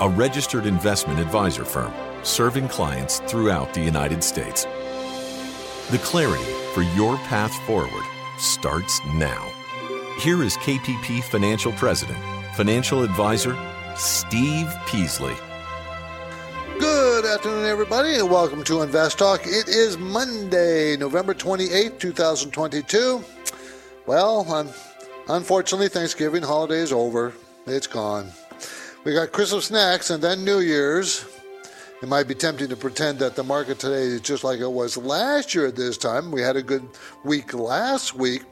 a registered investment advisor firm serving clients throughout the United States. The clarity for your path forward starts now. Here is KPP Financial President, Financial Advisor, Steve Peasley. Good afternoon, everybody, and welcome to Invest Talk. It is Monday, November 28, 2022. Well, un- unfortunately, Thanksgiving holiday is over. It's gone. We got Christmas next and then New Year's. It might be tempting to pretend that the market today is just like it was last year at this time. We had a good week last week,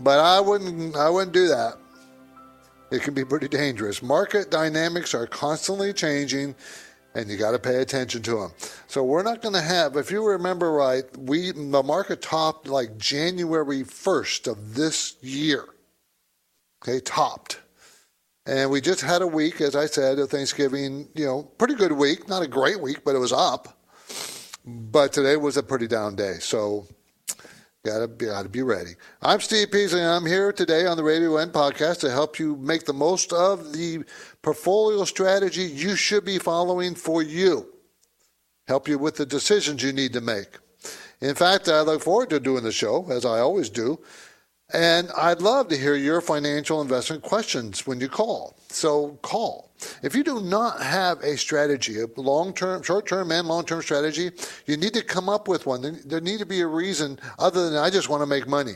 but I wouldn't I wouldn't do that. It can be pretty dangerous. Market dynamics are constantly changing and you got to pay attention to them. So we're not going to have, if you remember right, we the market topped like January 1st of this year. Okay, topped. And we just had a week, as I said, of Thanksgiving, you know, pretty good week. Not a great week, but it was up. But today was a pretty down day. So gotta be, gotta be ready. I'm Steve Peasley, and I'm here today on the Radio End podcast to help you make the most of the portfolio strategy you should be following for you. Help you with the decisions you need to make. In fact, I look forward to doing the show, as I always do. And I'd love to hear your financial investment questions when you call. So call. If you do not have a strategy, a long-term, short-term and long-term strategy, you need to come up with one. There need to be a reason other than I just want to make money.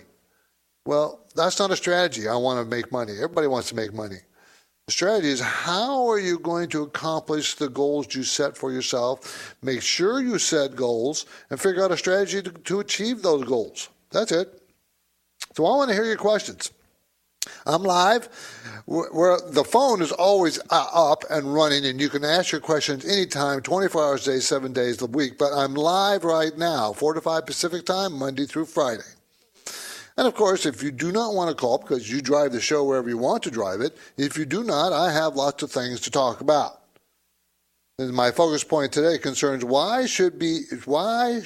Well, that's not a strategy. I want to make money. Everybody wants to make money. The strategy is how are you going to accomplish the goals you set for yourself? Make sure you set goals and figure out a strategy to, to achieve those goals. That's it. So I want to hear your questions. I'm live. Where the phone is always uh, up and running, and you can ask your questions anytime, 24 hours a day, seven days a week. But I'm live right now, 4 to 5 Pacific time, Monday through Friday. And of course, if you do not want to call because you drive the show wherever you want to drive it, if you do not, I have lots of things to talk about. And my focus point today concerns why should be why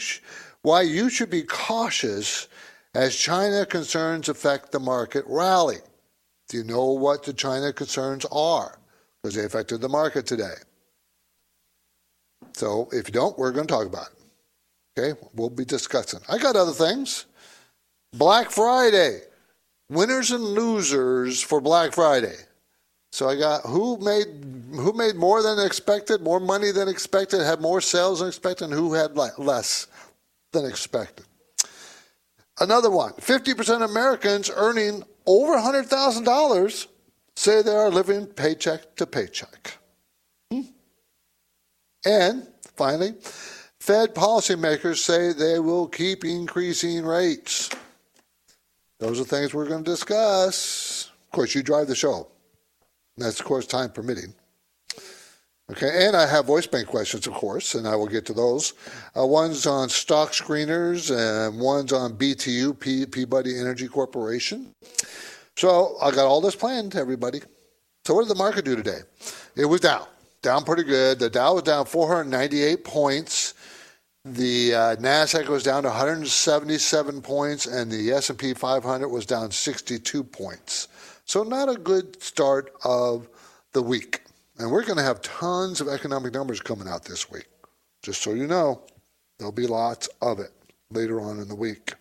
why you should be cautious as China concerns affect the market rally. Do you know what the China concerns are? Because they affected the market today. So if you don't, we're going to talk about it. Okay, we'll be discussing. I got other things. Black Friday, winners and losers for Black Friday. So I got who made who made more than expected, more money than expected, had more sales than expected, and who had less than expected. Another one 50% of Americans earning over $100,000 say they are living paycheck to paycheck. Hmm. And finally, Fed policymakers say they will keep increasing rates. Those are things we're going to discuss. Of course, you drive the show. That's, of course, time permitting. Okay, and I have voice bank questions, of course, and I will get to those. Uh, one's on stock screeners, and one's on BTU, P- Peabody Energy Corporation. So I got all this planned, everybody. So what did the market do today? It was down, down pretty good. The Dow was down 498 points. The uh, Nasdaq was down 177 points, and the S&P 500 was down 62 points. So not a good start of the week. And we're going to have tons of economic numbers coming out this week. Just so you know, there'll be lots of it later on in the week.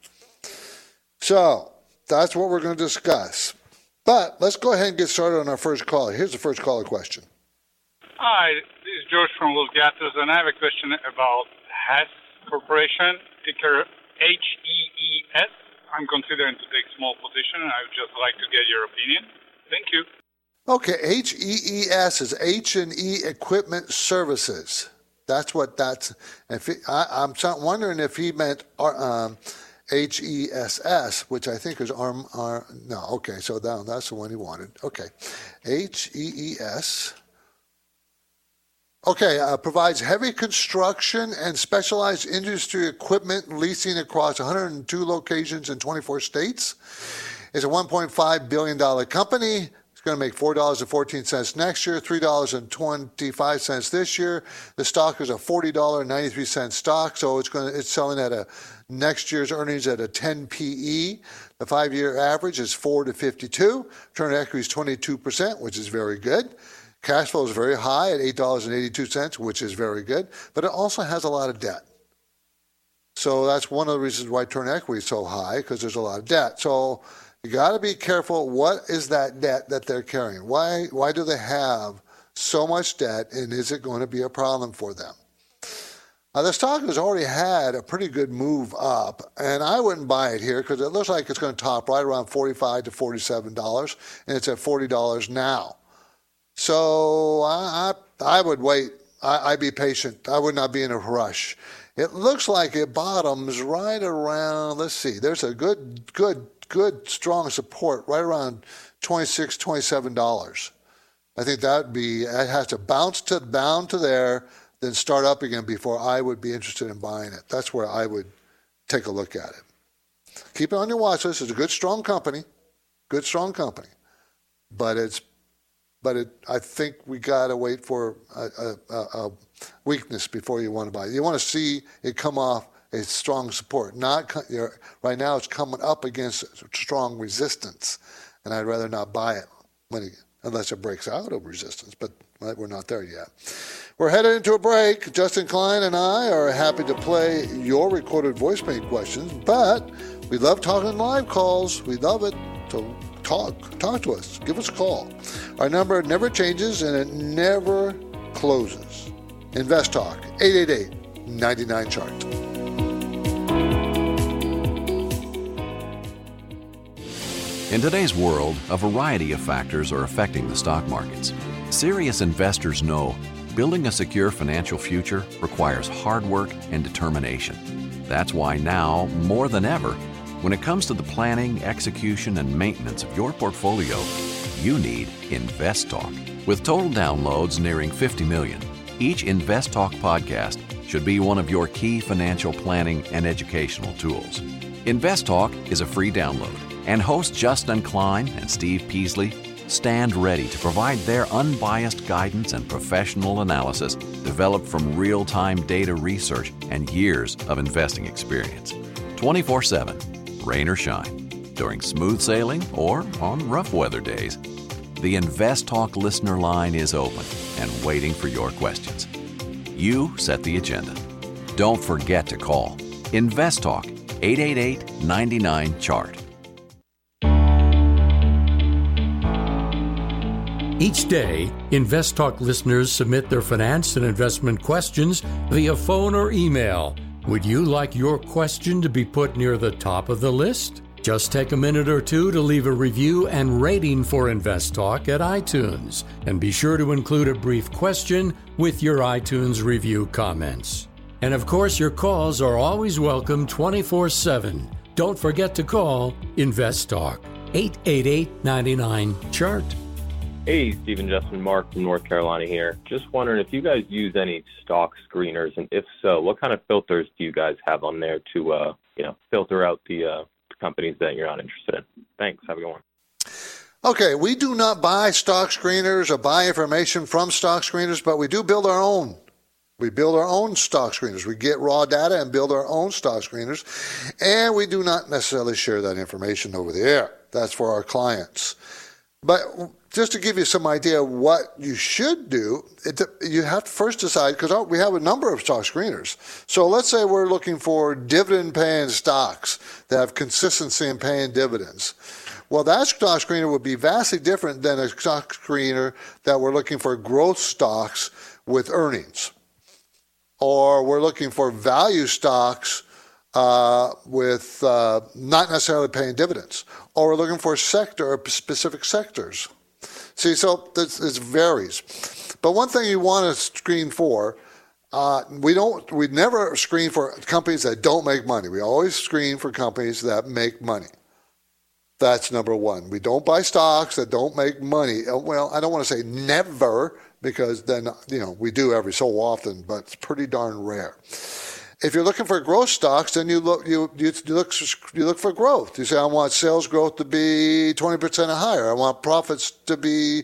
So that's what we're going to discuss. But let's go ahead and get started on our first caller. Here's the first caller question. Hi, this is George from Los Gatos, and I have a question about Hess Corporation, ticker HEES. I'm considering to take small position, and I would just like to get your opinion. Thank you. Okay, H E E S is H and E Equipment Services. That's what that's. If he, I, am wondering if he meant um, H E S S, which I think is arm. arm no, okay, so that, that's the one he wanted. Okay, H E E S. Okay, uh, provides heavy construction and specialized industry equipment leasing across 102 locations in 24 states. It's a $1.5 billion company. It's going to make $4.14 next year, $3.25 this year. The stock is a $40.93 stock, so it's going to, it's selling at a next year's earnings at a 10 PE. The five-year average is 4 to 52. Return equity is 22%, which is very good. Cash flow is very high at $8.82, which is very good, but it also has a lot of debt. So that's one of the reasons why turn equity is so high, because there's a lot of debt. So you got to be careful. What is that debt that they're carrying? Why, why do they have so much debt, and is it going to be a problem for them? Uh, the stock has already had a pretty good move up, and I wouldn't buy it here because it looks like it's going to top right around 45 to 47 dollars, and it's at 40 dollars now. So I, I, I would wait. I, I'd be patient. I would not be in a rush. It looks like it bottoms right around. Let's see. There's a good, good, good, strong support right around 26, 27 dollars. I think that would be. It has to bounce to bound to there then start up again before I would be interested in buying it. That's where I would take a look at it. Keep it on your watch list. It's a good, strong company, good, strong company, but it's but it, I think we got to wait for a, a, a, weakness before you want to buy. You want to see it come off a strong support. Not right now, it's coming up against strong resistance, and I'd rather not buy it it, unless it breaks out of resistance. But we're not there yet. We're headed into a break. Justin Klein and I are happy to play your recorded voice bank questions, but we love talking live calls. We love it. So talk, talk to us. Give us a call. Our number never changes and it never closes. Invest Talk 888 99 chart. In today's world, a variety of factors are affecting the stock markets. Serious investors know Building a secure financial future requires hard work and determination. That's why now, more than ever, when it comes to the planning, execution, and maintenance of your portfolio, you need InvestTalk. With total downloads nearing 50 million, each InvestTalk podcast should be one of your key financial planning and educational tools. InvestTalk is a free download, and hosts Justin Klein and Steve Peasley stand ready to provide their unbiased guidance and professional analysis developed from real time data research and years of investing experience. 24 7, rain or shine, during smooth sailing or on rough weather days. The Invest Talk listener line is open and waiting for your questions. You set the agenda. Don't forget to call Invest Talk 888 99 Chart. Each day, Invest Talk listeners submit their finance and investment questions via phone or email. Would you like your question to be put near the top of the list? Just take a minute or two to leave a review and rating for Invest Talk at iTunes, and be sure to include a brief question with your iTunes review comments. And of course, your calls are always welcome 24 7. Don't forget to call InvestTalk 888 99 Chart. Hey, Stephen Justin Mark from North Carolina here. Just wondering if you guys use any stock screeners, and if so, what kind of filters do you guys have on there to, uh, you know, filter out the uh, companies that you're not interested in? Thanks. Have a good one. Okay, we do not buy stock screeners or buy information from stock screeners, but we do build our own. We build our own stock screeners. We get raw data and build our own stock screeners, and we do not necessarily share that information over the air. That's for our clients. But just to give you some idea what you should do, it, you have to first decide because we have a number of stock screeners. So let's say we're looking for dividend paying stocks that have consistency in paying dividends. Well, that stock screener would be vastly different than a stock screener that we're looking for growth stocks with earnings. Or we're looking for value stocks uh, with uh, not necessarily paying dividends. Or we're looking for sector or specific sectors. See, so this, this varies. But one thing you want to screen for, uh, we don't, we never screen for companies that don't make money. We always screen for companies that make money. That's number one. We don't buy stocks that don't make money. Uh, well, I don't want to say never because then, you know, we do every so often, but it's pretty darn rare. If you're looking for growth stocks, then you look you, you, look you look for growth. You say, I want sales growth to be 20% or higher. I want profits to be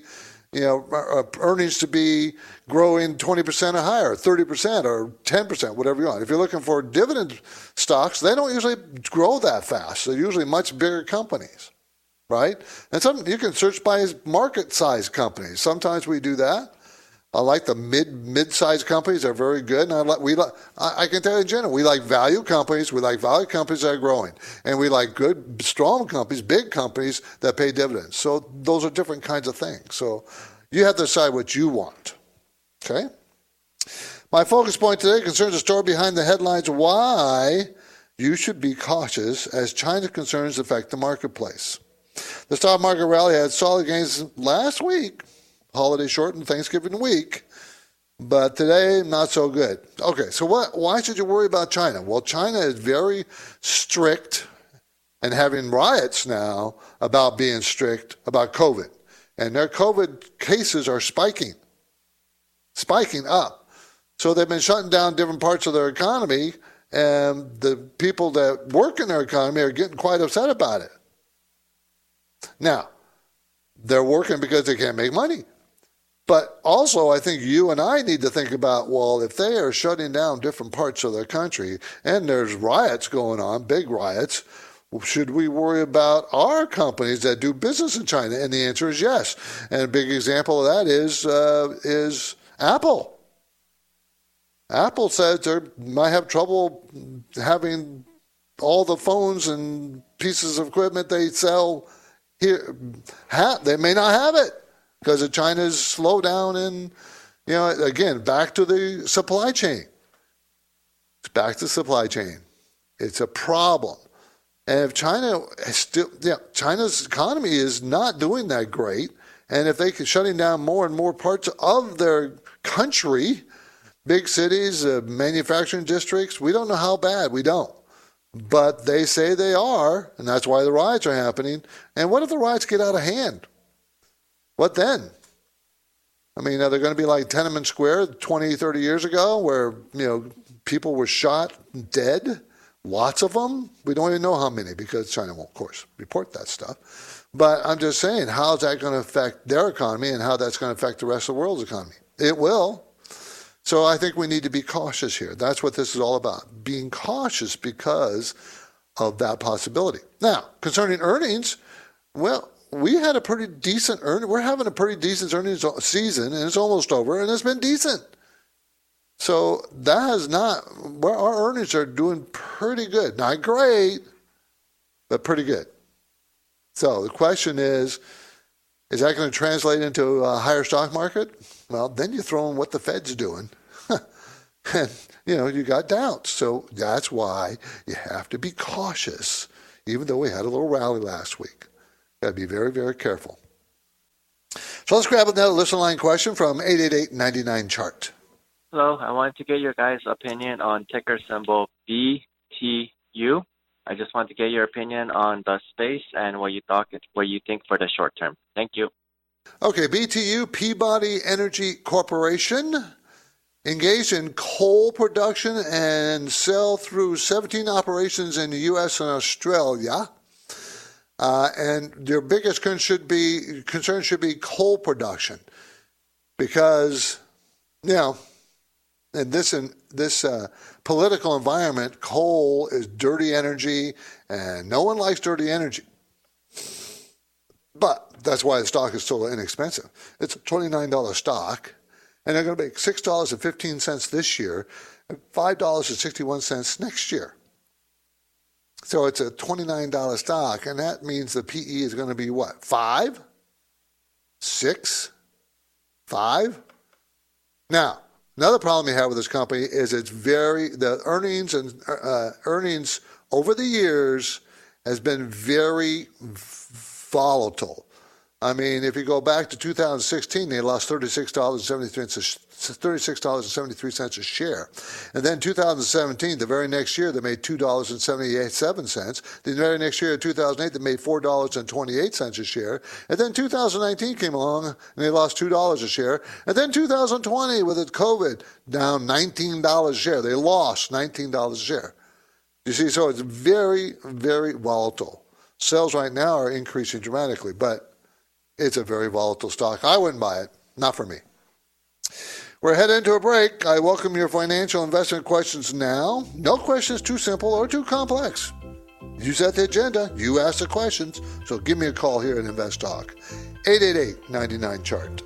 you know, uh, earnings to be growing 20% or higher, 30% or 10%, whatever you want. If you're looking for dividend stocks, they don't usually grow that fast. They're usually much bigger companies, right? And some you can search by market size companies. Sometimes we do that. I like the mid mid-sized companies; they're very good. And I like we like I, I, can tell you in general, we like value companies. We like value companies that are growing, and we like good, strong companies, big companies that pay dividends. So those are different kinds of things. So you have to decide what you want. Okay. My focus point today concerns the story behind the headlines: why you should be cautious as China concerns affect the marketplace. The stock market rally had solid gains last week holiday shortened Thanksgiving week. But today, not so good. Okay, so what, why should you worry about China? Well, China is very strict and having riots now about being strict about COVID. And their COVID cases are spiking, spiking up. So they've been shutting down different parts of their economy, and the people that work in their economy are getting quite upset about it. Now, they're working because they can't make money. But also, I think you and I need to think about well, if they are shutting down different parts of their country and there's riots going on, big riots, should we worry about our companies that do business in China? And the answer is yes. And a big example of that is uh, is Apple. Apple says they might have trouble having all the phones and pieces of equipment they sell here. Ha- they may not have it because of China's slowdown in, you know, again, back to the supply chain. It's back to supply chain. It's a problem. And if China still, yeah, China's economy is not doing that great, and if they are shutting down more and more parts of their country, big cities, uh, manufacturing districts, we don't know how bad. We don't. But they say they are, and that's why the riots are happening. And what if the riots get out of hand? What then? I mean, are they going to be like Tiananmen Square 20, 30 years ago where, you know, people were shot dead? Lots of them? We don't even know how many because China won't, of course, report that stuff. But I'm just saying, how's that going to affect their economy and how that's going to affect the rest of the world's economy? It will. So I think we need to be cautious here. That's what this is all about. Being cautious because of that possibility. Now, concerning earnings, well, we had a pretty decent earn. We're having a pretty decent earnings season, and it's almost over, and it's been decent. So that has not. Our earnings are doing pretty good. Not great, but pretty good. So the question is, is that going to translate into a higher stock market? Well, then you throw in what the Fed's doing. and, you know, you got doubts. So that's why you have to be cautious, even though we had a little rally last week. Got to be very, very careful. So let's grab another listen line question from 888 chart. Hello, I wanted to get your guys' opinion on ticker symbol BTU. I just wanted to get your opinion on the space and what you thought, what you think for the short term. Thank you. Okay, BTU, Peabody Energy Corporation, engaged in coal production and sell through 17 operations in the U.S. and Australia. Uh, and their biggest concern should be concern should be coal production, because you know, in this in this uh, political environment, coal is dirty energy, and no one likes dirty energy. But that's why the stock is so inexpensive. It's a twenty-nine dollar stock, and they're going to make six dollars and fifteen cents this year, and five dollars and sixty-one cents next year. So it's a $29 stock, and that means the PE is going to be what? Five? Six? Five? Now, another problem you have with this company is it's very, the earnings and uh, earnings over the years has been very volatile. I mean, if you go back to 2016, they lost $36.73 $36.73 a share. And then 2017, the very next year, they made $2.77. The very next year, 2008, they made $4.28 a share. And then 2019 came along and they lost $2 a share. And then 2020, with it COVID, down $19 a share. They lost $19 a share. You see, so it's very, very volatile. Sales right now are increasing dramatically, but it's a very volatile stock. I wouldn't buy it. Not for me. We're heading into a break. I welcome your financial investment questions now. No questions too simple or too complex. You set the agenda, you ask the questions. So give me a call here at Invest Talk. 888 99 chart.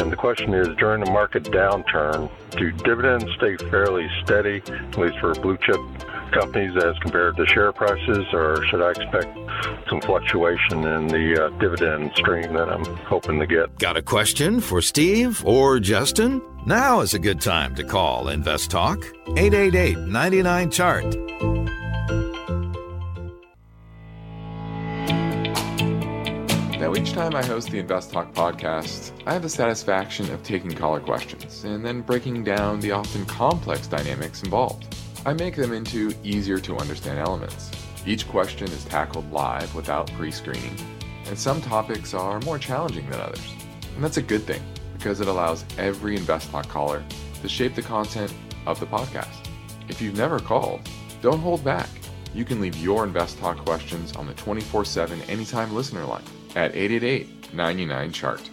And the question is during the market downturn, do dividends stay fairly steady, at least for a blue chip companies as compared to share prices, or should I expect some fluctuation in the uh, dividend stream that I'm hoping to get? Got a question for Steve or Justin? Now is a good time to call Invest Talk 888 99 Chart. Now, each time I host the Invest Talk podcast, I have the satisfaction of taking caller questions and then breaking down the often complex dynamics involved. I make them into easier to understand elements. Each question is tackled live without pre screening, and some topics are more challenging than others. And that's a good thing because it allows every Invest Talk caller to shape the content of the podcast. If you've never called, don't hold back. You can leave your Invest Talk questions on the 24 7 anytime listener line at 888 99 Chart.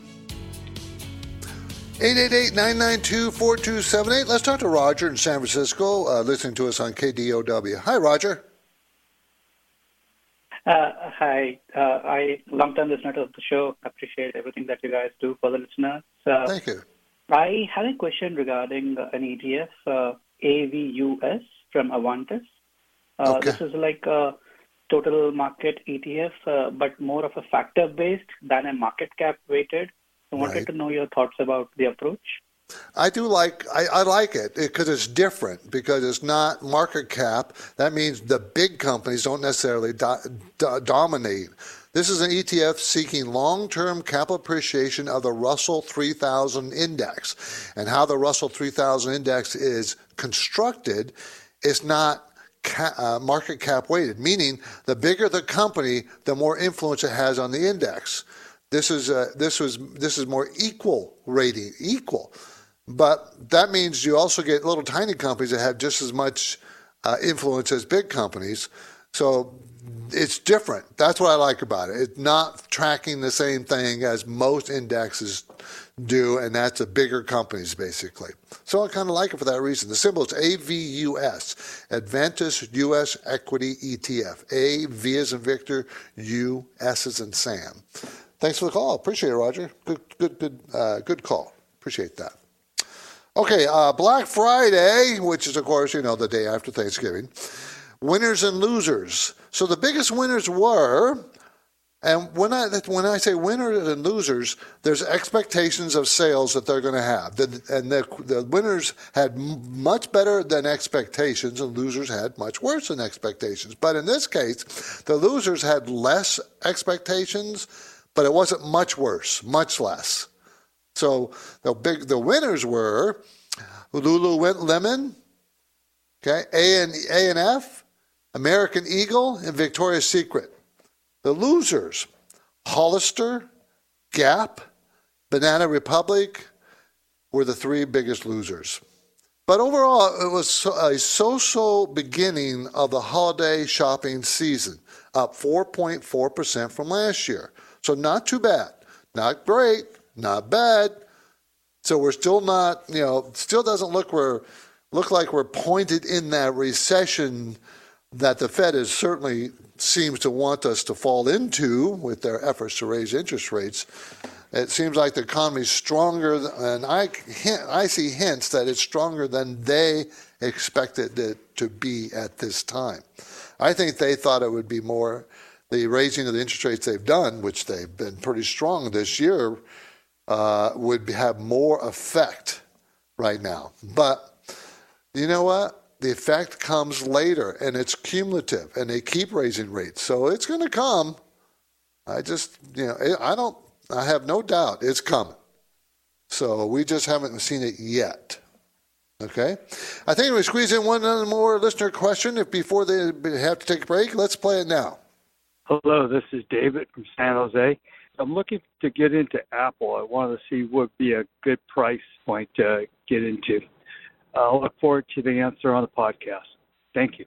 888-992-4278. Let's talk to Roger in San Francisco, uh, listening to us on KDOW. Hi, Roger. Uh, hi. Uh, I long-term listener to the show. Appreciate everything that you guys do for the listeners. Uh, Thank you. I have a question regarding an ETF, uh, AVUS from Avantis. Uh, okay. This is like a total market ETF, but more of a factor-based than a market cap weighted. I wanted right. to know your thoughts about the approach. I do like I, I like it because it's different because it's not market cap. That means the big companies don't necessarily do, do, dominate. This is an ETF seeking long-term capital appreciation of the Russell 3000 index, and how the Russell 3000 index is constructed is not ca- uh, market cap weighted. Meaning, the bigger the company, the more influence it has on the index. This is a, this was this is more equal rating, equal. But that means you also get little tiny companies that have just as much uh, influence as big companies. So it's different. That's what I like about it. It's not tracking the same thing as most indexes do, and that's the bigger companies basically. So I kind of like it for that reason. The symbol is AVUS, Avantis U.S. Equity ETF. A, V as in Victor, U, S as in Sam. Thanks for the call. Appreciate it, Roger. Good, good, good, uh, good call. Appreciate that. Okay, uh, Black Friday, which is, of course, you know, the day after Thanksgiving. Winners and losers. So the biggest winners were, and when I when I say winners and losers, there's expectations of sales that they're going to have, and the, the winners had much better than expectations, and losers had much worse than expectations. But in this case, the losers had less expectations but it wasn't much worse, much less. So the big the winners were Lululemon, okay, A and A and F, American Eagle, and Victoria's Secret. The losers, Hollister, Gap, Banana Republic, were the three biggest losers. But overall, it was a so-so beginning of the holiday shopping season, up 4.4% from last year. So not too bad. Not great, not bad. So we're still not, you know, still doesn't look we're look like we're pointed in that recession that the Fed is certainly seems to want us to fall into with their efforts to raise interest rates. It seems like the economy is stronger, and I, I see hints that it's stronger than they expected it to be at this time. I think they thought it would be more the raising of the interest rates they've done, which they've been pretty strong this year, uh, would have more effect right now. But you know what? The effect comes later, and it's cumulative, and they keep raising rates. So it's going to come. I just, you know, I don't, I have no doubt it's coming. So we just haven't seen it yet. Okay. I think we squeeze in one more listener question. If before they have to take a break, let's play it now. Hello, this is David from San Jose. I'm looking to get into Apple. I want to see what would be a good price point to get into. I'll look forward to the answer on the podcast. Thank you.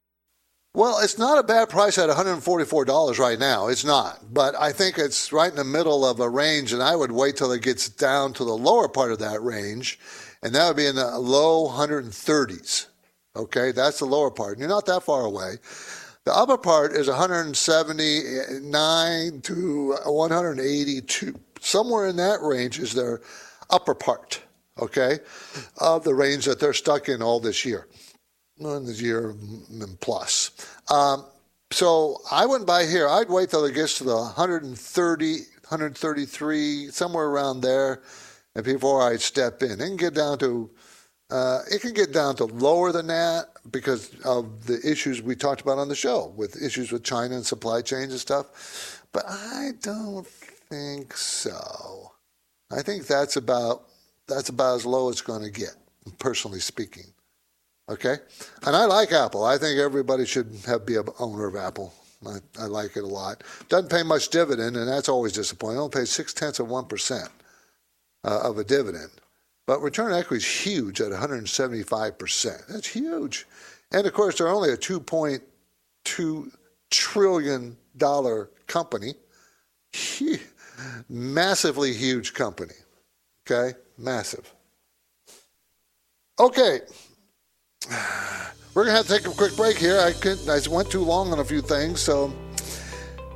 Well, it's not a bad price at $144 right now. It's not. But I think it's right in the middle of a range, and I would wait till it gets down to the lower part of that range, and that would be in the low 130s. Okay, that's the lower part. And You're not that far away. The upper part is 179 to 182. Somewhere in that range is their upper part, okay, of the range that they're stuck in all this year in the year plus. Um, so I wouldn't buy here. I'd wait till it gets to the 130, 133, somewhere around there, and before I'd step in. It can get down to uh, it can get down to lower than that because of the issues we talked about on the show with issues with China and supply chains and stuff. But I don't think so. I think that's about that's about as low as it's going to get, personally speaking. Okay, and I like Apple. I think everybody should have be an owner of Apple. I, I like it a lot. Doesn't pay much dividend, and that's always disappointing. It only pays six tenths of one percent uh, of a dividend, but return on equity is huge at 175 percent. That's huge, and of course they're only a 2.2 trillion dollar company, massively huge company. Okay, massive. Okay, we're gonna have to take a quick break here. I could I went too long on a few things, so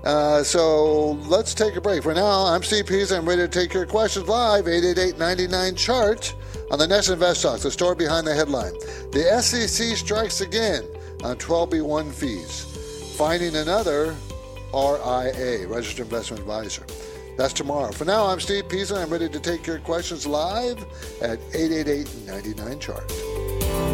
uh, so let's take a break. For now, I'm Steve Peasley. I'm ready to take your questions live. 888-99 chart on the Nest Invest Talks, the story behind the headline. The SEC strikes again on 12B1 fees, finding another RIA, Registered Investment Advisor. That's tomorrow. For now, I'm Steve Peasley. I'm ready to take your questions live at 888-99 chart.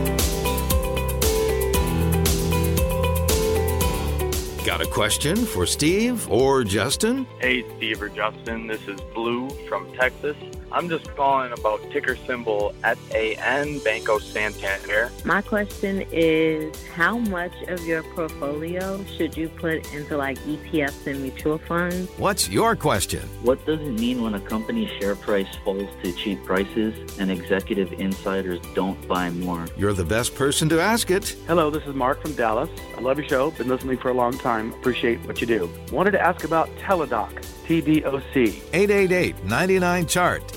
Got a question for Steve or Justin? Hey, Steve or Justin. This is Blue from Texas. I'm just calling about ticker symbol SAN, Banco Santander. My question is how much of your portfolio should you put into like ETFs and mutual funds? What's your question? What does it mean when a company's share price falls to cheap prices and executive insiders don't buy more? You're the best person to ask it. Hello, this is Mark from Dallas. I love your show. Been listening for a long time. Appreciate what you do. Wanted to ask about Teladoc. TDOC. 888 99 Chart.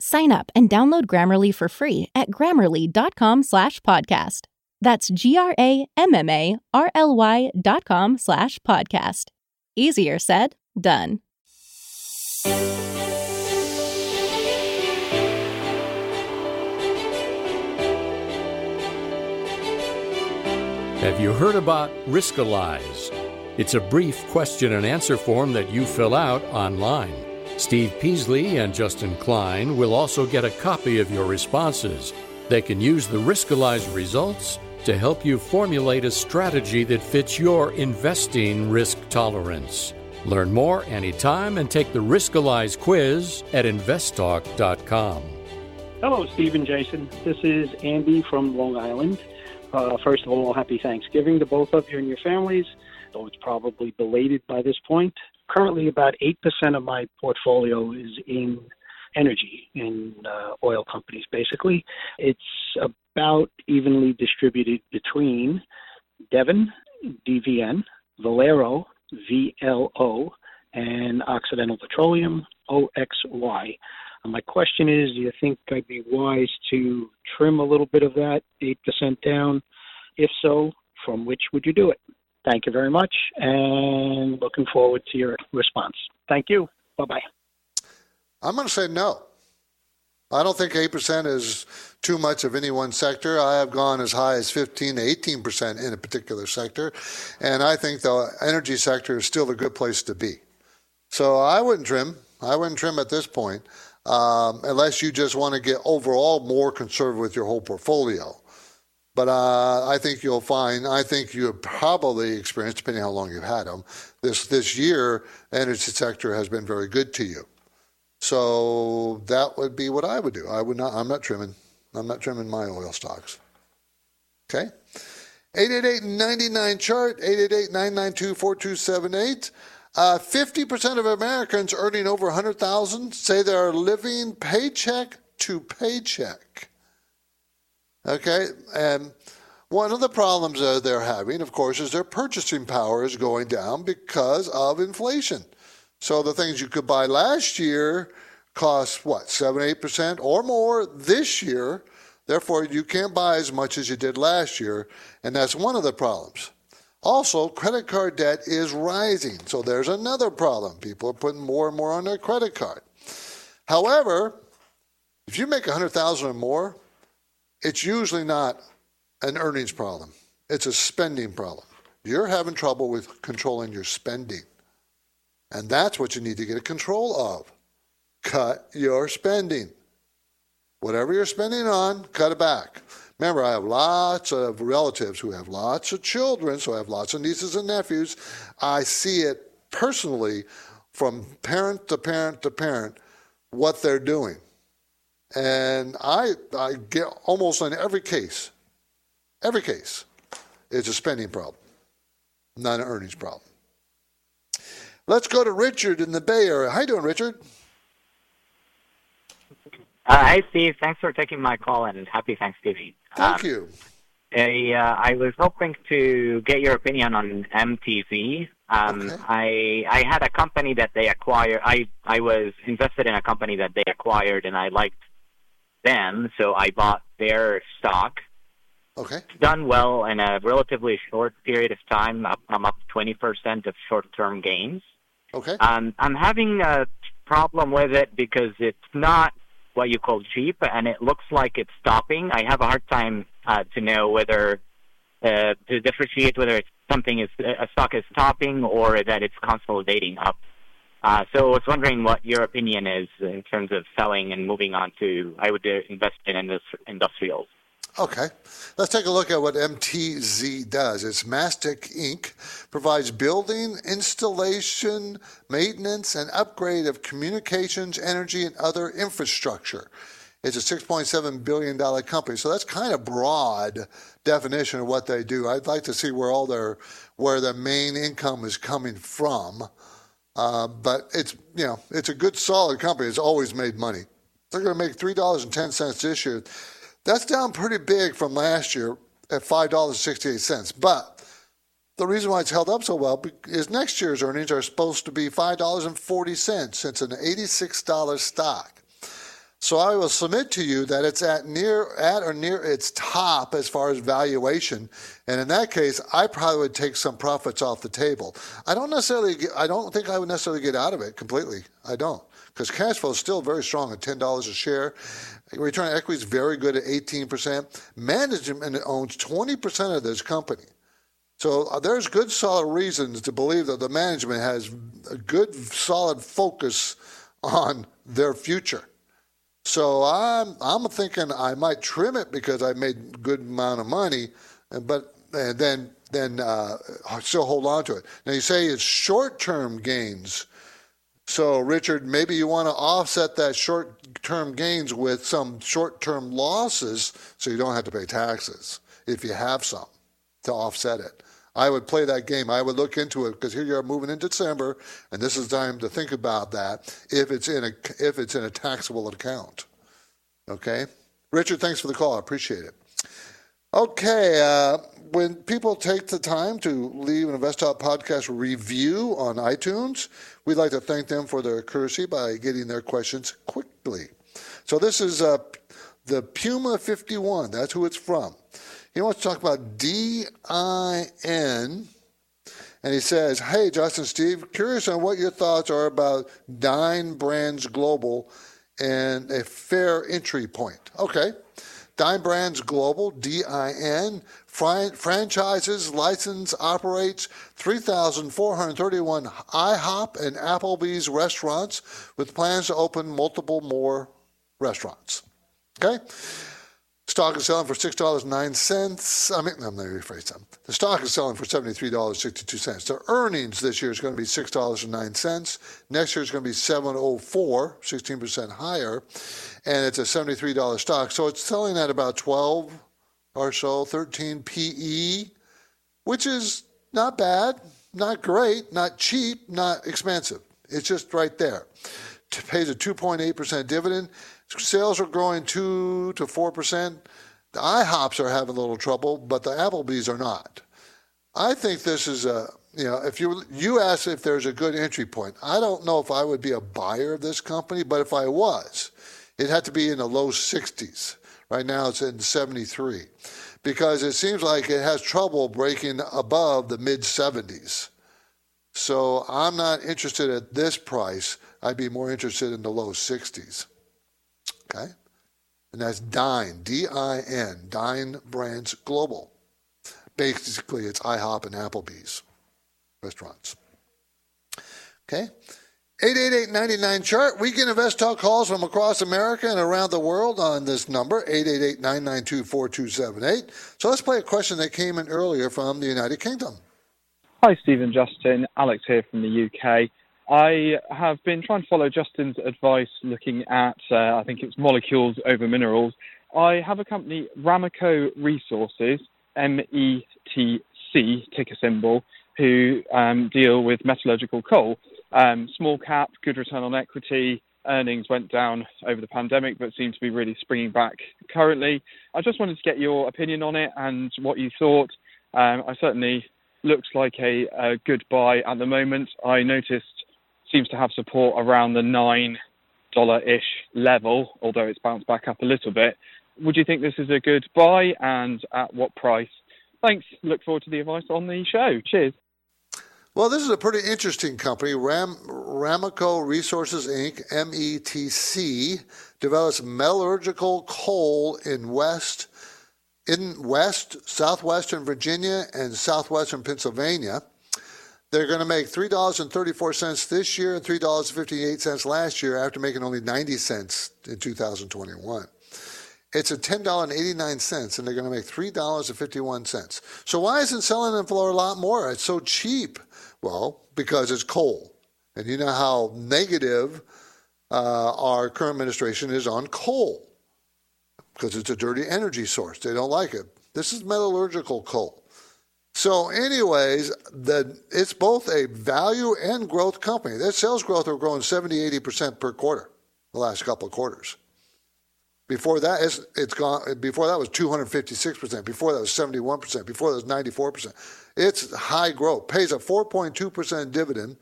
Sign up and download Grammarly for free at grammarly.com slash podcast. That's G-R-A-M-M-A-R-L-Y dot com slash podcast. Easier said, done. Have you heard about Riskalyze? It's a brief question and answer form that you fill out online. Steve Peasley and Justin Klein will also get a copy of your responses. They can use the Riskalyze results to help you formulate a strategy that fits your investing risk tolerance. Learn more anytime and take the Riskalyze quiz at investtalk.com. Hello, Steve and Jason. This is Andy from Long Island. Uh, first of all, happy Thanksgiving to both of you and your families, though it's probably belated by this point. Currently, about 8% of my portfolio is in energy, in uh, oil companies, basically. It's about evenly distributed between Devon, DVN, Valero, VLO, and Occidental Petroleum, OXY. My question is do you think I'd be wise to trim a little bit of that 8% down? If so, from which would you do it? Thank you very much, and looking forward to your response. Thank you. Bye bye. I'm going to say no. I don't think 8% is too much of any one sector. I have gone as high as 15 to 18% in a particular sector. And I think the energy sector is still a good place to be. So I wouldn't trim. I wouldn't trim at this point um, unless you just want to get overall more conservative with your whole portfolio. But uh, I think you'll find, I think you have probably experienced, depending how long you've had them, this, this year, energy sector has been very good to you. So that would be what I would do. I would not. I'm not trimming. I'm not trimming my oil stocks. Okay. 888-99 chart 888-992-4278. Uh, 50% of Americans earning over 100,000 say they're living paycheck to paycheck. Okay, and one of the problems that they're having, of course, is their purchasing power is going down because of inflation. So the things you could buy last year cost what, 7 8% or more this year. Therefore, you can't buy as much as you did last year, and that's one of the problems. Also, credit card debt is rising, so there's another problem. People are putting more and more on their credit card. However, if you make 100,000 or more, it's usually not an earnings problem. It's a spending problem. You're having trouble with controlling your spending. And that's what you need to get a control of. Cut your spending. Whatever you're spending on, cut it back. Remember, I have lots of relatives who have lots of children, so I have lots of nieces and nephews. I see it personally from parent to parent to parent what they're doing. And I, I get almost in every case, every case, it's a spending problem, not an earnings problem. Let's go to Richard in the Bay Area. How you doing, Richard? Uh, hi, Steve. Thanks for taking my call and happy Thanksgiving. Thank um, you. I, uh, I was hoping to get your opinion on MTZ. Um, okay. I I had a company that they acquired. I I was invested in a company that they acquired, and I liked them, so I bought their stock. Okay. It's done well in a relatively short period of time. I'm up 20% of short-term gains. Okay. Um, I'm having a problem with it because it's not what you call cheap, and it looks like it's stopping. I have a hard time uh, to know whether uh, to differentiate whether it's something is a stock is stopping or that it's consolidating up. Uh, so I was wondering what your opinion is in terms of selling and moving on to. I would invest in industrials. Okay. Let's take a look at what MTZ does. It's MasTec Inc. provides building, installation, maintenance, and upgrade of communications, energy, and other infrastructure. It's a $6.7 billion company. So that's kind of broad definition of what they do. I'd like to see where all their where their main income is coming from. Uh, but it's you know it's a good solid company. It's always made money. They're going to make three dollars and ten cents this year. That's down pretty big from last year at $5.68. But the reason why it's held up so well is next year's earnings are supposed to be $5.40. It's an $86 stock. So I will submit to you that it's at near at or near its top as far as valuation, and in that case, I probably would take some profits off the table. I don't necessarily, get, I don't think I would necessarily get out of it completely. I don't because cash flow is still very strong at ten dollars a share, Return on equity is very good at 18%. Management owns 20% of this company. So uh, there's good, solid reasons to believe that the management has a good, solid focus on their future. So I'm I'm thinking I might trim it because I made a good amount of money, but and then then uh, still hold on to it. Now you say it's short-term gains. So Richard, maybe you want to offset that short term gains with some short term losses so you don't have to pay taxes. if you have some to offset it. I would play that game. I would look into it because here you are moving in December, and this is time to think about that if it's in a if it's in a taxable account. Okay, Richard, thanks for the call. I appreciate it. Okay, uh, when people take the time to leave an InvestTalk podcast review on iTunes, we'd like to thank them for their courtesy by getting their questions quickly. So this is uh, the Puma 51. That's who it's from. He wants to talk about DIN. And he says, Hey, Justin Steve, curious on what your thoughts are about Dine Brands Global and a fair entry point. Okay. Dine Brands Global, DIN, franchises, license, operates 3,431 IHOP and Applebee's restaurants with plans to open multiple more restaurants. Okay? Stock is selling for six dollars nine cents. I mean, going to rephrase that. The stock is selling for seventy-three dollars sixty-two cents. The earnings this year is going to be six dollars and nine cents. Next year is going to be seven oh four, 16 percent higher, and it's a seventy-three dollar stock. So it's selling at about twelve or so, thirteen PE, which is not bad, not great, not cheap, not expensive. It's just right there. It pays a two point eight percent dividend. Sales are growing 2 to 4%. The IHOPs are having a little trouble, but the Applebee's are not. I think this is a, you know, if you you ask if there's a good entry point, I don't know if I would be a buyer of this company, but if I was, it had to be in the low 60s. Right now it's in 73 because it seems like it has trouble breaking above the mid 70s. So I'm not interested at this price. I'd be more interested in the low 60s. Okay? And that's Dine, D I N, Dine Brands Global. Basically, it's IHOP and Applebee's restaurants. Okay? 888-99 chart. We can invest talk calls from across America and around the world on this number, 888-992-4278. So let's play a question that came in earlier from the United Kingdom. Hi, Stephen Justin. Alex here from the UK. I have been trying to follow Justin's advice looking at, uh, I think it's molecules over minerals. I have a company, Ramaco Resources, M E T C, ticker symbol, who um, deal with metallurgical coal. Um, small cap, good return on equity. Earnings went down over the pandemic, but seem to be really springing back currently. I just wanted to get your opinion on it and what you thought. Um, I certainly looks like a, a good buy at the moment. I noticed seems to have support around the nine dollar ish level, although it's bounced back up a little bit. Would you think this is a good buy and at what price? Thanks. Look forward to the advice on the show. Cheers. Well, this is a pretty interesting company. Ram, Ramaco Resources Inc., METC, develops metallurgical coal in West, in West, southwestern Virginia, and southwestern Pennsylvania. They're going to make $3.34 this year and $3.58 last year after making only 90 cents in 2021. It's a $10.89 and they're going to make $3.51. So why isn't selling them for a lot more? It's so cheap. Well, because it's coal. And you know how negative uh, our current administration is on coal because it's a dirty energy source. They don't like it. This is metallurgical coal. So, anyways, the, it's both a value and growth company. Their sales growth are growing 70, 80% per quarter the last couple of quarters. Before that, it's, it's gone. Before that was 256%. Before that was 71%. Before that was 94%. It's high growth. Pays a 4.2% dividend,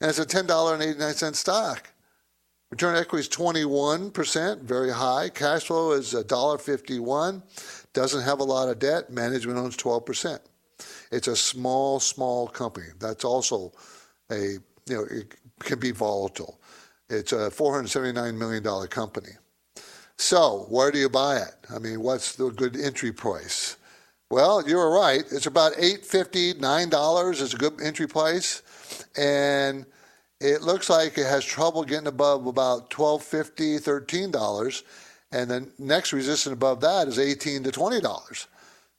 and it's a $10.89 stock. Return on equity is 21%, very high. Cash flow is $1.51. Doesn't have a lot of debt. Management owns 12%. It's a small, small company. That's also a, you know, it can be volatile. It's a $479 million company. So, where do you buy it? I mean, what's the good entry price? Well, you were right. It's about $8.50, $9 is a good entry price. And it looks like it has trouble getting above about $12.50, $13. And the next resistance above that is 18 to $20.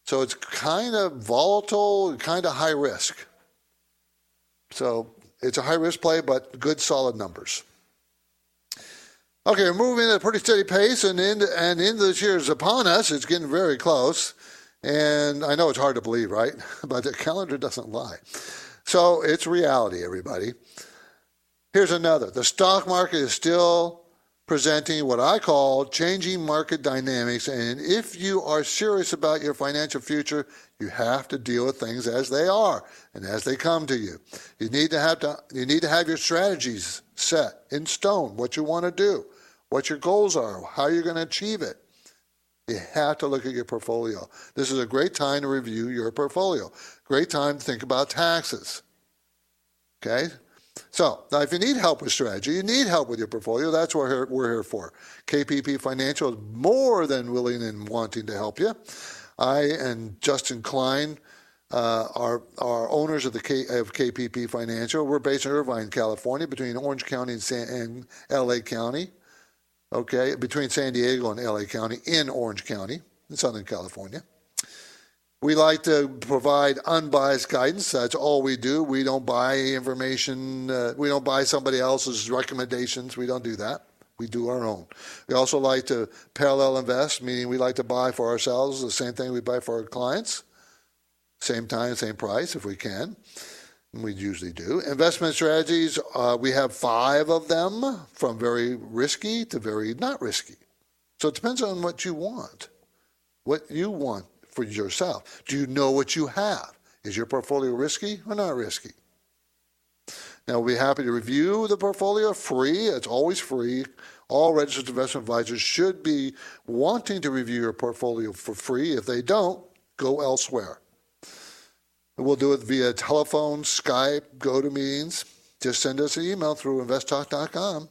So it's kind of volatile, kind of high risk. So it's a high risk play, but good solid numbers. Okay, we're moving at a pretty steady pace, and in and into this year is upon us. It's getting very close, And I know it's hard to believe, right? But the calendar doesn't lie. So it's reality, everybody. Here's another. The stock market is still presenting what I call changing market dynamics. And if you are serious about your financial future, you have to deal with things as they are and as they come to you. You need to have to you need to have your strategies set in stone, what you want to do, what your goals are, how you're going to achieve it. You have to look at your portfolio. This is a great time to review your portfolio. Great time to think about taxes. Okay? So, now if you need help with strategy, you need help with your portfolio, that's what we're, here for. KPP Financial is more than willing and wanting to help you. I and Justin Klein uh, are, are owners of the K, of KPP Financial. We're based in Irvine, California, between Orange County and, San, and LA County. Okay, between San Diego and LA County in Orange County in Southern California. We like to provide unbiased guidance. That's all we do. We don't buy information. Uh, we don't buy somebody else's recommendations. We don't do that. We do our own. We also like to parallel invest, meaning we like to buy for ourselves the same thing we buy for our clients, same time, same price if we can. We usually do. Investment strategies, uh, we have five of them from very risky to very not risky. So it depends on what you want, what you want for yourself. Do you know what you have? Is your portfolio risky or not risky? Now, we'll be happy to review the portfolio free. It's always free. All registered investment advisors should be wanting to review your portfolio for free. If they don't, go elsewhere. We'll do it via telephone, Skype, GoToMeetings. Just send us an email through investtalk.com.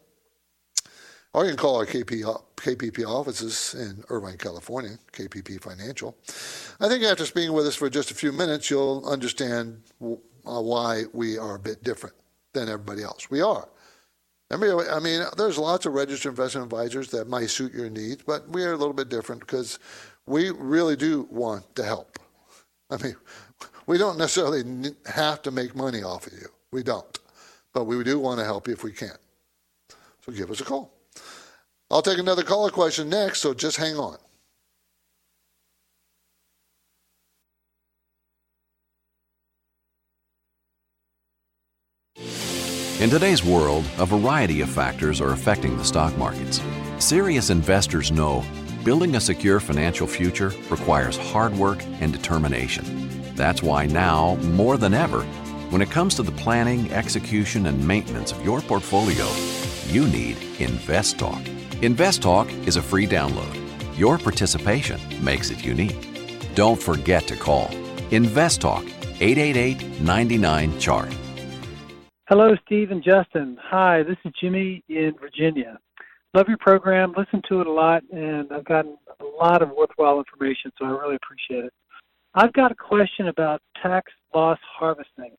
Or you can call our KP, KPP offices in Irvine, California, KPP Financial. I think after speaking with us for just a few minutes, you'll understand uh, why we are a bit different than everybody else. We are. I mean, there's lots of registered investment advisors that might suit your needs, but we are a little bit different because we really do want to help. I mean, we don't necessarily have to make money off of you. We don't. But we do want to help you if we can. So give us a call. I'll take another caller question next, so just hang on. In today's world, a variety of factors are affecting the stock markets. Serious investors know building a secure financial future requires hard work and determination. That's why now, more than ever, when it comes to the planning, execution, and maintenance of your portfolio, you need InvestTalk. InvestTalk is a free download. Your participation makes it unique. Don't forget to call InvestTalk 888 99 Chart. Hello, Steve and Justin. Hi, this is Jimmy in Virginia. Love your program, listen to it a lot, and I've gotten a lot of worthwhile information, so I really appreciate it. I've got a question about tax loss harvesting.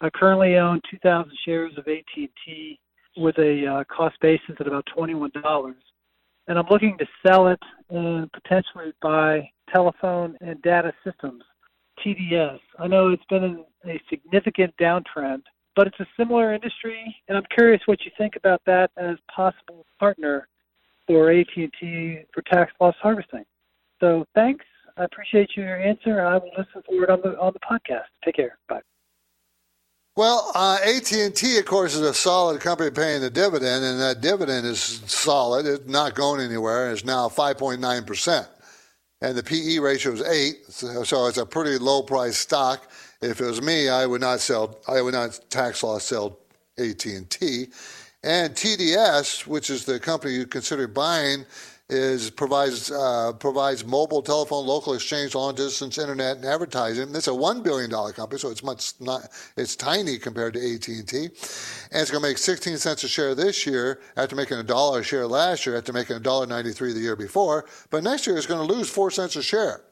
I currently own 2,000 shares of AT&T with a uh, cost basis at about $21. And I'm looking to sell it and potentially buy telephone and data systems, TDS. I know it's been in a significant downtrend, but it's a similar industry, and I'm curious what you think about that as possible partner for AT&T for tax loss harvesting. So thanks. I appreciate your answer. I will listen for it on the on the podcast. Take care. Bye. Well, uh, AT&T, of course, is a solid company paying the dividend, and that dividend is solid. It's not going anywhere. It's now 5.9%. And the PE ratio is 8, so, it's a pretty low-price stock. If it was me, I would not sell, I would not tax law sell AT&T. And TDS, which is the company you consider buying, is provides uh, provides mobile, telephone, local exchange, long distance internet, and advertising. It's a one billion dollar company, so it's much not it's tiny compared to AT and T, and it's going to make 16 cents a share this year after making a dollar a share last year after making a dollar 93 the year before. But next year it's going to lose four cents a share,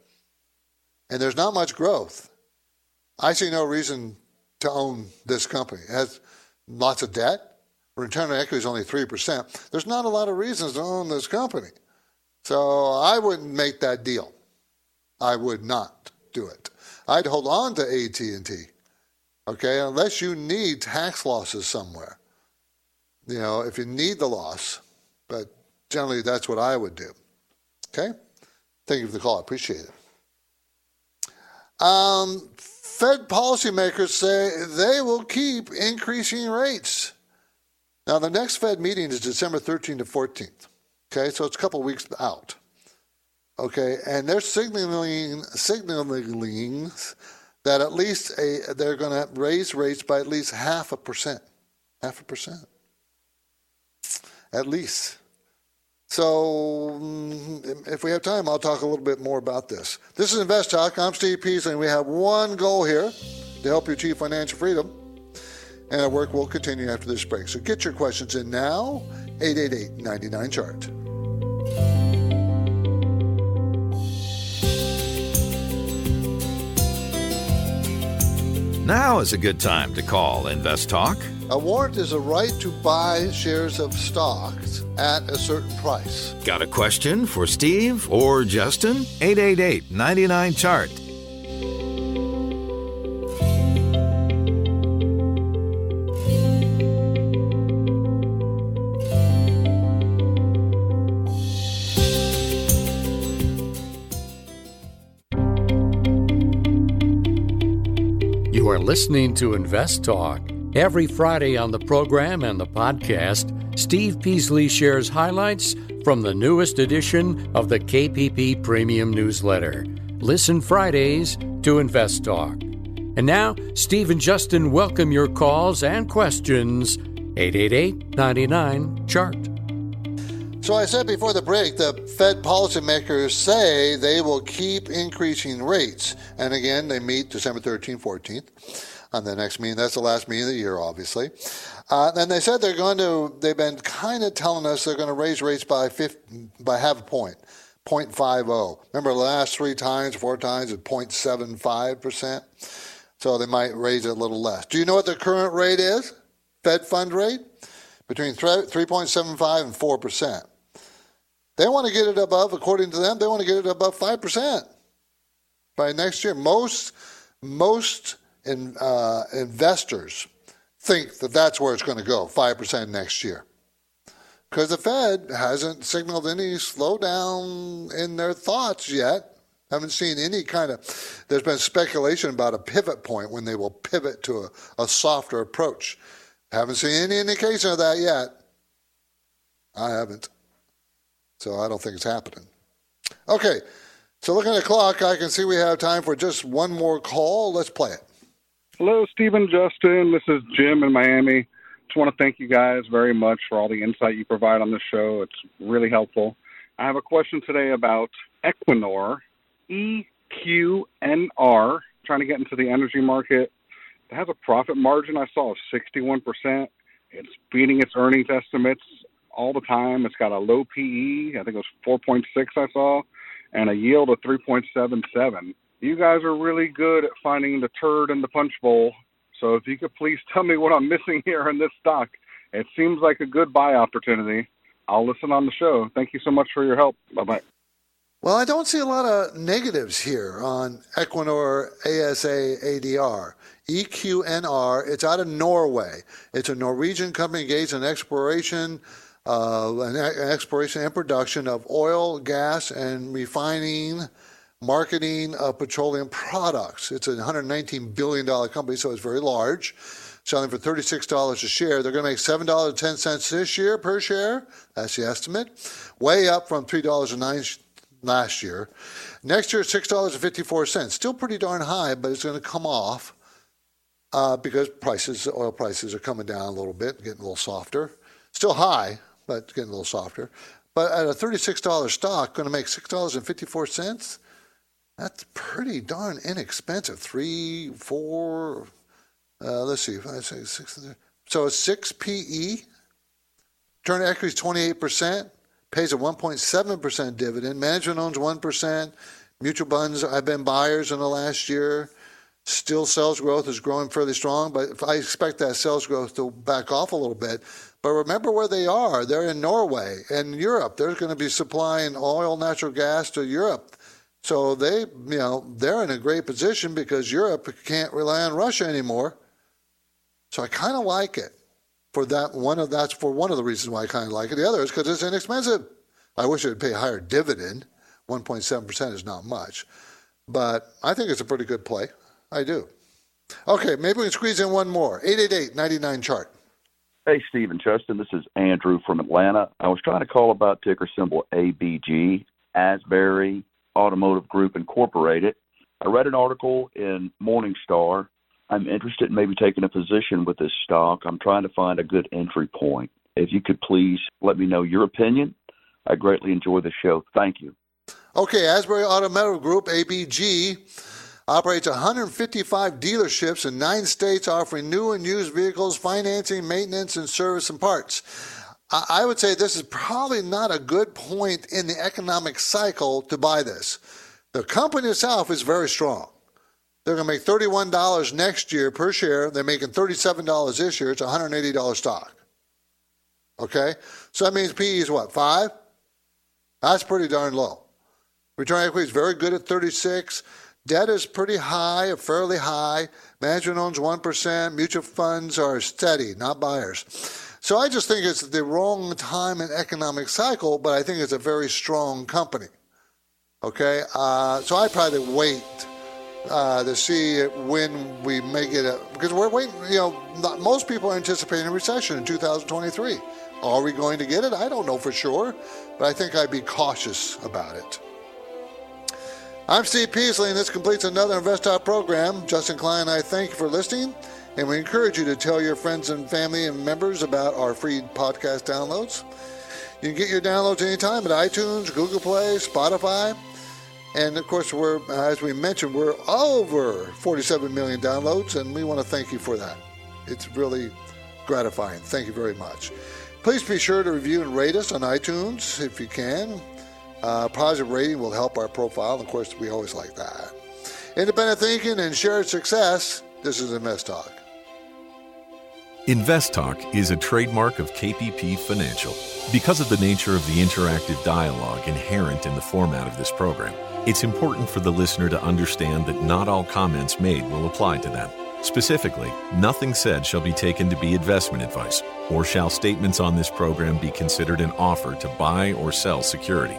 and there's not much growth. I see no reason to own this company. It has lots of debt. Return on equity is only 3%. There's not a lot of reasons to own this company. So I wouldn't make that deal. I would not do it. I'd hold on to AT&T. Okay, unless you need tax losses somewhere. You know, if you need the loss, but generally that's what I would do. Okay? Thank you for the call. I appreciate it. Um, Fed policymakers say they will keep increasing rates. Now, the next Fed meeting is December 13th to 14th. Okay, so it's a couple weeks out. Okay, and they're signaling signaling that at least a they're going to raise rates by at least half a percent, half a percent, at least. So, mm, if we have time, I'll talk a little bit more about this. This is Invest Talk. I'm Steve Peasley, and we have one goal here to help you achieve financial freedom. And our work will continue after this break. So get your questions in now, 888 99 chart. Now is a good time to call Invest Talk. A warrant is a right to buy shares of stocks at a certain price. Got a question for Steve or Justin? 888 99 Chart. Listening to Invest Talk. Every Friday on the program and the podcast, Steve Peasley shares highlights from the newest edition of the KPP Premium Newsletter. Listen Fridays to Invest Talk. And now, Steve and Justin welcome your calls and questions. 888 99 Chart. So I said before the break, the Fed policymakers say they will keep increasing rates. And again, they meet December 13th, 14th on the next meeting. That's the last meeting of the year, obviously. Uh, and they said they're going to, they've been kind of telling us they're going to raise rates by, 50, by half a point, 0.50. Remember the last three times, four times, it's 0.75%. So they might raise it a little less. Do you know what the current rate is? Fed fund rate? Between 3.75 and 4%. They want to get it above, according to them, they want to get it above 5% by next year. Most, most in, uh, investors think that that's where it's going to go, 5% next year. Because the Fed hasn't signaled any slowdown in their thoughts yet. Haven't seen any kind of, there's been speculation about a pivot point when they will pivot to a, a softer approach. Haven't seen any indication of that yet. I haven't. So I don't think it's happening. Okay, so looking at the clock, I can see we have time for just one more call. Let's play it. Hello, Stephen Justin. This is Jim in Miami. Just want to thank you guys very much for all the insight you provide on the show. It's really helpful. I have a question today about Equinor, EQNR, trying to get into the energy market. It has a profit margin I saw of 61%. It's beating its earnings estimates all the time. It's got a low PE. I think it was 4.6 I saw, and a yield of 3.77. You guys are really good at finding the turd in the punch bowl. So if you could please tell me what I'm missing here in this stock. It seems like a good buy opportunity. I'll listen on the show. Thank you so much for your help. Bye bye. Well, I don't see a lot of negatives here on Equinor ASA ADR. EQNR, it's out of Norway. It's a Norwegian company engaged in exploration, uh, an exploration and production of oil, gas, and refining, marketing of petroleum products. It's a $119 billion company, so it's very large. Selling for $36 a share. They're going to make $7.10 this year per share. That's the estimate. Way up from $3.09 last year. Next year, $6.54. Still pretty darn high, but it's going to come off uh, because prices, oil prices are coming down a little bit, getting a little softer. Still high, but it's getting a little softer. But at a $36 stock, going to make $6.54? That's pretty darn inexpensive. Three, four, uh, let's see, five, six, six, so it's 6 PE. Turn equity is 28%, pays a 1.7% dividend. Management owns 1%. Mutual funds have been buyers in the last year. Still, sales growth is growing fairly strong, but I expect that sales growth to back off a little bit. But remember where they are. They're in Norway and Europe. They're going to be supplying oil, natural gas to Europe. So they, you know, they're in a great position because Europe can't rely on Russia anymore. So I kind of like it for that one of that's for one of the reasons why I kind of like it. The other is because it's inexpensive. I wish it would pay a higher dividend. 1.7% is not much. but I think it's a pretty good play. I do. Okay, maybe we can squeeze in one more. 888 99 chart. Hey, Steve and Justin. This is Andrew from Atlanta. I was trying to call about ticker symbol ABG, Asbury Automotive Group Incorporated. I read an article in Morningstar. I'm interested in maybe taking a position with this stock. I'm trying to find a good entry point. If you could please let me know your opinion, I greatly enjoy the show. Thank you. Okay, Asbury Automotive Group, ABG, operates 155 dealerships in nine states offering new and used vehicles, financing, maintenance, and service and parts. I would say this is probably not a good point in the economic cycle to buy this. The company itself is very strong. They're going to make $31 next year per share. They're making $37 this year. It's a $180 stock. Okay? So that means PE is what, five? That's pretty darn low. Return equity is very good at 36. Debt is pretty high, fairly high. Management owns 1%. Mutual funds are steady, not buyers. So I just think it's the wrong time in economic cycle, but I think it's a very strong company. Okay? Uh, so I probably wait uh, to see when we may get a because we're waiting. You know, most people are anticipating a recession in 2023. Are we going to get it? I don't know for sure, but I think I'd be cautious about it. I'm Steve Peasley, and this completes another Invest Talk program. Justin Klein and I thank you for listening, and we encourage you to tell your friends and family and members about our free podcast downloads. You can get your downloads anytime at iTunes, Google Play, Spotify. And of course, we're, as we mentioned, we're over 47 million downloads, and we want to thank you for that. It's really gratifying. Thank you very much. Please be sure to review and rate us on iTunes if you can. Uh, positive rating will help our profile. Of course, we always like that. Independent thinking and shared success. This is Invest Talk. Invest Talk is a trademark of KPP Financial. Because of the nature of the interactive dialogue inherent in the format of this program, it's important for the listener to understand that not all comments made will apply to them. Specifically, nothing said shall be taken to be investment advice, or shall statements on this program be considered an offer to buy or sell security.